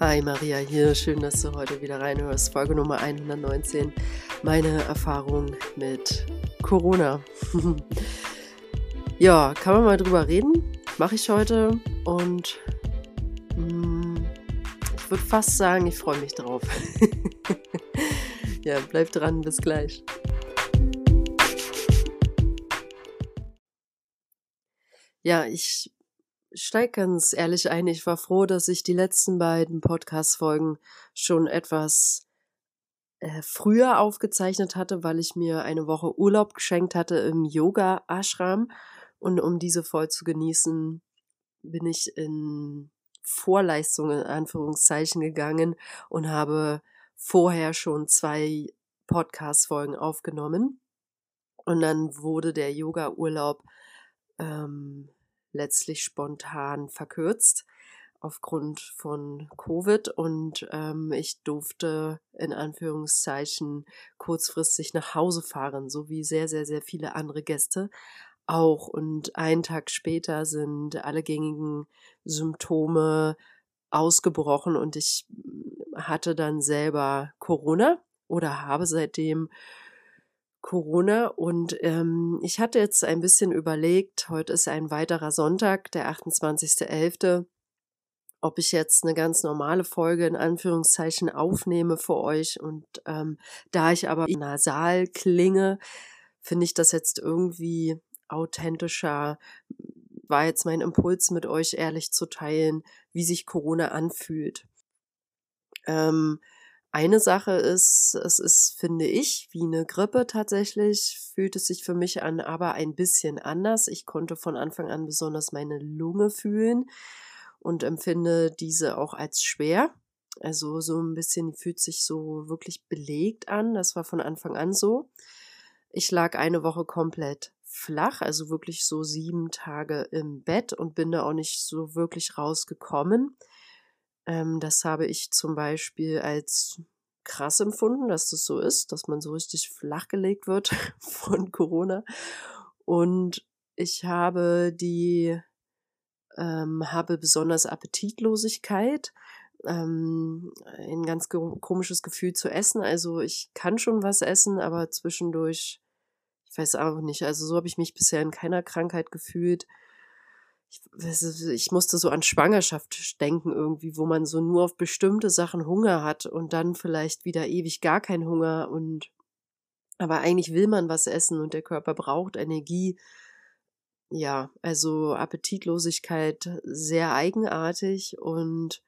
Hi Maria hier, schön, dass du heute wieder reinhörst. Folge Nummer 119, meine Erfahrung mit Corona. ja, kann man mal drüber reden? Mache ich heute und mh, mm, ich würde fast sagen, ich freue mich drauf. ja, bleib dran, bis gleich. Ja, ich steige ganz ehrlich ein. Ich war froh, dass ich die letzten beiden Podcast-Folgen schon etwas äh, früher aufgezeichnet hatte, weil ich mir eine Woche Urlaub geschenkt hatte im Yoga-Ashram. Und um diese voll zu genießen, bin ich in Vorleistung in Anführungszeichen gegangen und habe vorher schon zwei Podcast-Folgen aufgenommen. Und dann wurde der Yoga-Urlaub ähm, letztlich spontan verkürzt aufgrund von Covid und ähm, ich durfte in Anführungszeichen kurzfristig nach Hause fahren, so wie sehr, sehr, sehr viele andere Gäste auch. Und einen Tag später sind alle gängigen Symptome ausgebrochen und ich hatte dann selber Corona oder habe seitdem Corona und ähm, ich hatte jetzt ein bisschen überlegt, heute ist ein weiterer Sonntag, der 28.11., ob ich jetzt eine ganz normale Folge in Anführungszeichen aufnehme für euch und ähm, da ich aber nasal klinge, finde ich das jetzt irgendwie authentischer, war jetzt mein Impuls mit euch ehrlich zu teilen, wie sich Corona anfühlt. Ähm, eine Sache ist, es ist, finde ich, wie eine Grippe tatsächlich, fühlt es sich für mich an, aber ein bisschen anders. Ich konnte von Anfang an besonders meine Lunge fühlen und empfinde diese auch als schwer. Also so ein bisschen fühlt sich so wirklich belegt an. Das war von Anfang an so. Ich lag eine Woche komplett flach, also wirklich so sieben Tage im Bett und bin da auch nicht so wirklich rausgekommen. Ähm, das habe ich zum Beispiel als krass empfunden, dass das so ist, dass man so richtig flachgelegt wird von Corona. Und ich habe die, ähm, habe besonders Appetitlosigkeit, ähm, ein ganz komisches Gefühl zu essen. Also ich kann schon was essen, aber zwischendurch, ich weiß auch nicht. Also so habe ich mich bisher in keiner Krankheit gefühlt ich, ich musste so an Schwangerschaft denken irgendwie, wo man so nur auf bestimmte Sachen Hunger hat und dann vielleicht wieder ewig gar keinen Hunger und aber eigentlich will man was essen und der Körper braucht Energie. Ja, also Appetitlosigkeit sehr eigenartig und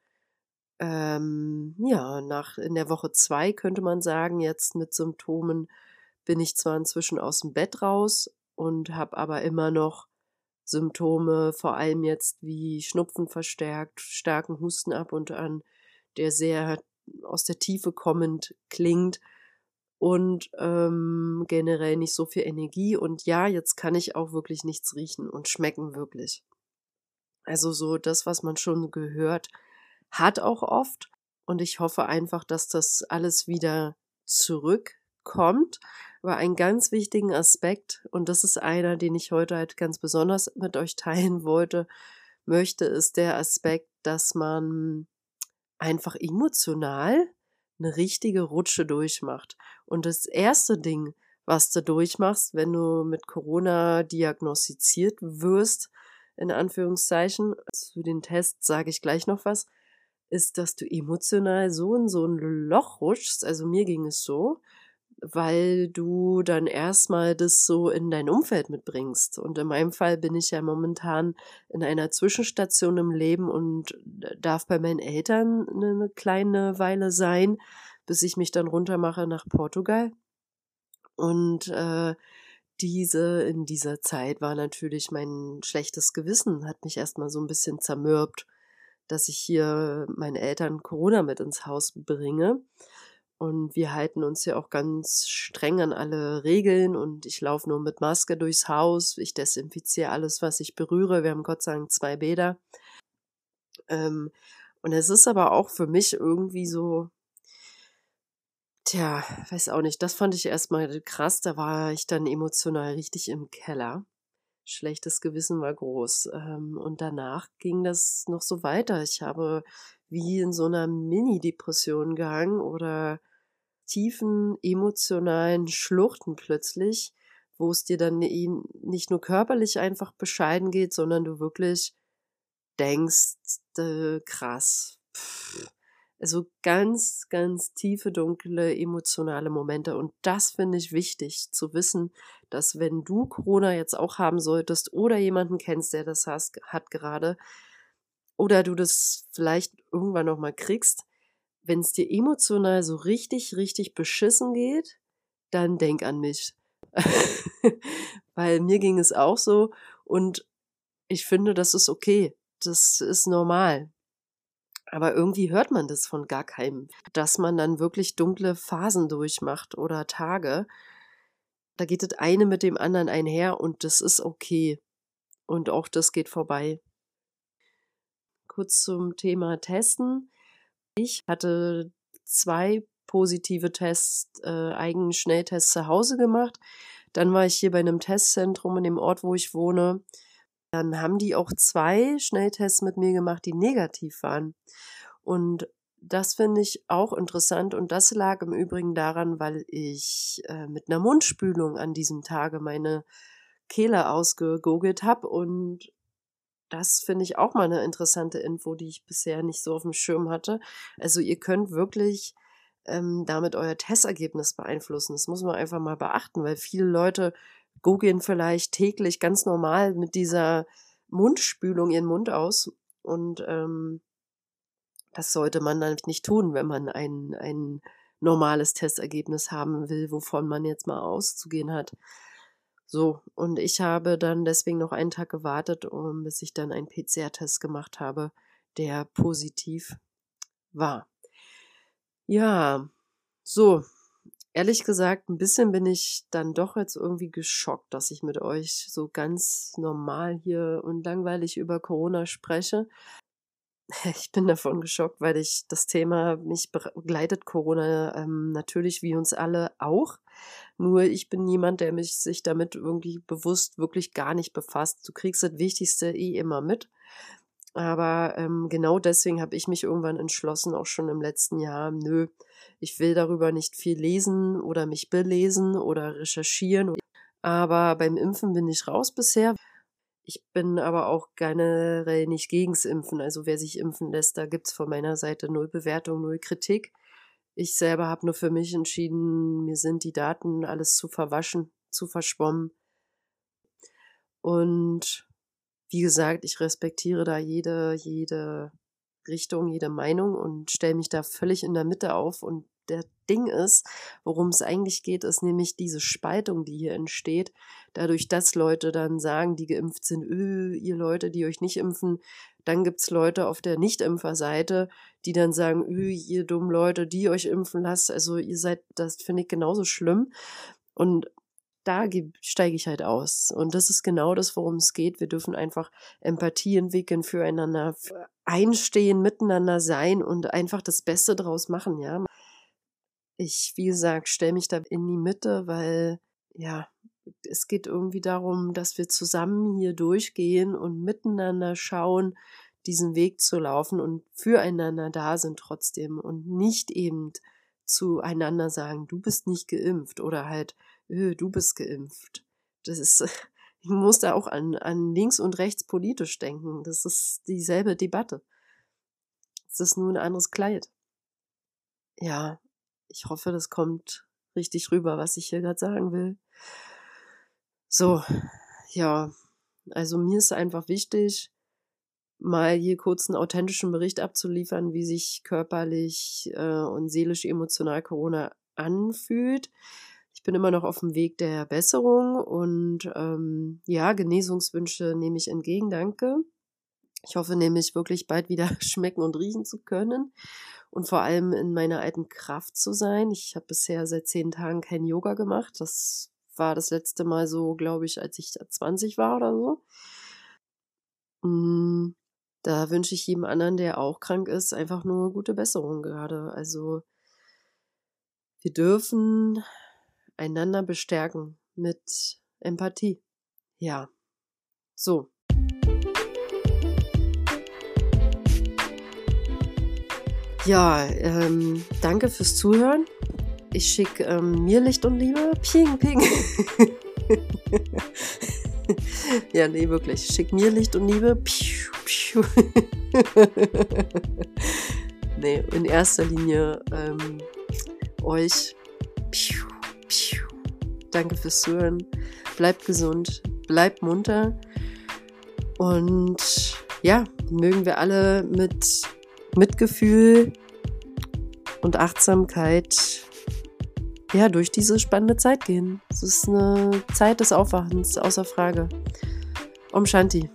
ähm, ja, nach in der Woche zwei könnte man sagen, jetzt mit Symptomen bin ich zwar inzwischen aus dem Bett raus und habe aber immer noch Symptome, vor allem jetzt wie Schnupfen verstärkt, starken Husten ab und an, der sehr aus der Tiefe kommend klingt und ähm, generell nicht so viel Energie. Und ja, jetzt kann ich auch wirklich nichts riechen und schmecken wirklich. Also so das, was man schon gehört hat auch oft. Und ich hoffe einfach, dass das alles wieder zurückkommt aber einen ganz wichtigen Aspekt, und das ist einer, den ich heute halt ganz besonders mit euch teilen wollte, möchte, ist der Aspekt, dass man einfach emotional eine richtige Rutsche durchmacht. Und das erste Ding, was du durchmachst, wenn du mit Corona diagnostiziert wirst, in Anführungszeichen, zu den Tests sage ich gleich noch was, ist, dass du emotional so in so ein Loch rutschst. Also mir ging es so, weil du dann erstmal das so in dein Umfeld mitbringst. Und in meinem Fall bin ich ja momentan in einer Zwischenstation im Leben und darf bei meinen Eltern eine kleine Weile sein, bis ich mich dann runtermache nach Portugal. Und äh, diese, in dieser Zeit war natürlich mein schlechtes Gewissen, hat mich erstmal so ein bisschen zermürbt, dass ich hier meinen Eltern Corona mit ins Haus bringe. Und wir halten uns ja auch ganz streng an alle Regeln und ich laufe nur mit Maske durchs Haus. Ich desinfiziere alles, was ich berühre. Wir haben Gott sei Dank zwei Bäder. Ähm, und es ist aber auch für mich irgendwie so, tja, weiß auch nicht, das fand ich erstmal krass. Da war ich dann emotional richtig im Keller. schlechtes Gewissen war groß. Ähm, und danach ging das noch so weiter. Ich habe wie in so einer Mini-Depression gehangen oder tiefen emotionalen Schluchten plötzlich, wo es dir dann nicht nur körperlich einfach bescheiden geht, sondern du wirklich denkst, äh, krass. Pff. Also ganz, ganz tiefe, dunkle, emotionale Momente. Und das finde ich wichtig zu wissen, dass wenn du Corona jetzt auch haben solltest oder jemanden kennst, der das hast, hat gerade, oder du das vielleicht irgendwann nochmal kriegst, wenn es dir emotional so richtig, richtig beschissen geht, dann denk an mich. Weil mir ging es auch so und ich finde, das ist okay. Das ist normal. Aber irgendwie hört man das von gar keinem, dass man dann wirklich dunkle Phasen durchmacht oder Tage. Da geht das eine mit dem anderen einher und das ist okay. Und auch das geht vorbei. Kurz zum Thema Testen. Ich hatte zwei positive Tests, äh, eigenen Schnelltests zu Hause gemacht. Dann war ich hier bei einem Testzentrum in dem Ort, wo ich wohne. Dann haben die auch zwei Schnelltests mit mir gemacht, die negativ waren. Und das finde ich auch interessant und das lag im Übrigen daran, weil ich äh, mit einer Mundspülung an diesem Tage meine Kehle ausgegogelt habe und das finde ich auch mal eine interessante Info, die ich bisher nicht so auf dem Schirm hatte. Also ihr könnt wirklich ähm, damit euer Testergebnis beeinflussen. Das muss man einfach mal beachten, weil viele Leute googeln vielleicht täglich ganz normal mit dieser Mundspülung ihren Mund aus und ähm, das sollte man dann nicht tun, wenn man ein, ein normales Testergebnis haben will, wovon man jetzt mal auszugehen hat. So, und ich habe dann deswegen noch einen Tag gewartet, um, bis ich dann einen PCR-Test gemacht habe, der positiv war. Ja, so, ehrlich gesagt, ein bisschen bin ich dann doch jetzt irgendwie geschockt, dass ich mit euch so ganz normal hier und langweilig über Corona spreche. Ich bin davon geschockt, weil ich das Thema mich begleitet Corona ähm, natürlich wie uns alle auch. Nur ich bin niemand, der mich sich damit irgendwie bewusst wirklich gar nicht befasst. Du kriegst das Wichtigste eh immer mit. Aber ähm, genau deswegen habe ich mich irgendwann entschlossen, auch schon im letzten Jahr, nö, ich will darüber nicht viel lesen oder mich belesen oder recherchieren. Aber beim Impfen bin ich raus bisher. Ich bin aber auch generell nicht gegens Impfen. Also wer sich impfen lässt, da gibt's von meiner Seite null Bewertung, null Kritik. Ich selber habe nur für mich entschieden, mir sind die Daten alles zu verwaschen, zu verschwommen. Und wie gesagt, ich respektiere da jede, jede Richtung, jede Meinung und stelle mich da völlig in der Mitte auf und der Ding ist, worum es eigentlich geht, ist nämlich diese Spaltung, die hier entsteht, dadurch, dass Leute dann sagen, die geimpft sind, öh, ihr Leute, die euch nicht impfen, dann gibt es Leute auf der Nicht-Impfer-Seite, die dann sagen, öh, ihr dummen Leute, die euch impfen lasst, also ihr seid, das finde ich genauso schlimm. Und da steige ich halt aus. Und das ist genau das, worum es geht. Wir dürfen einfach Empathie entwickeln, füreinander einstehen, miteinander sein und einfach das Beste draus machen, ja. Ich, wie gesagt, stelle mich da in die Mitte, weil, ja, es geht irgendwie darum, dass wir zusammen hier durchgehen und miteinander schauen, diesen Weg zu laufen und füreinander da sind trotzdem und nicht eben zueinander sagen, du bist nicht geimpft oder halt, öh, du bist geimpft. Das ist, ich muss da auch an, an links und rechts politisch denken. Das ist dieselbe Debatte. Es ist nur ein anderes Kleid. Ja, ich hoffe, das kommt richtig rüber, was ich hier gerade sagen will. So, ja, also mir ist einfach wichtig, mal hier kurz einen authentischen Bericht abzuliefern, wie sich körperlich äh, und seelisch emotional Corona anfühlt. Ich bin immer noch auf dem Weg der Besserung und ähm, ja, Genesungswünsche nehme ich entgegen, danke. Ich hoffe nämlich wirklich bald wieder schmecken und riechen zu können und vor allem in meiner alten Kraft zu sein. Ich habe bisher seit zehn Tagen kein Yoga gemacht. Das war das letzte Mal so, glaube ich, als ich 20 war oder so. Mm, da wünsche ich jedem anderen, der auch krank ist, einfach nur gute Besserung gerade. Also wir dürfen einander bestärken mit Empathie. Ja, So. Ja, ähm, danke fürs Zuhören. Ich schicke ähm, mir Licht und Liebe. Ping, ping. ja, nee, wirklich. Schick mir Licht und Liebe. Piu, piu. nee, in erster Linie ähm, euch. Piu, piu. Danke fürs Zuhören. Bleibt gesund, bleibt munter. Und ja, mögen wir alle mit Mitgefühl und Achtsamkeit ja, durch diese spannende Zeit gehen. Es ist eine Zeit des Aufwachens, außer Frage. Om Shanti.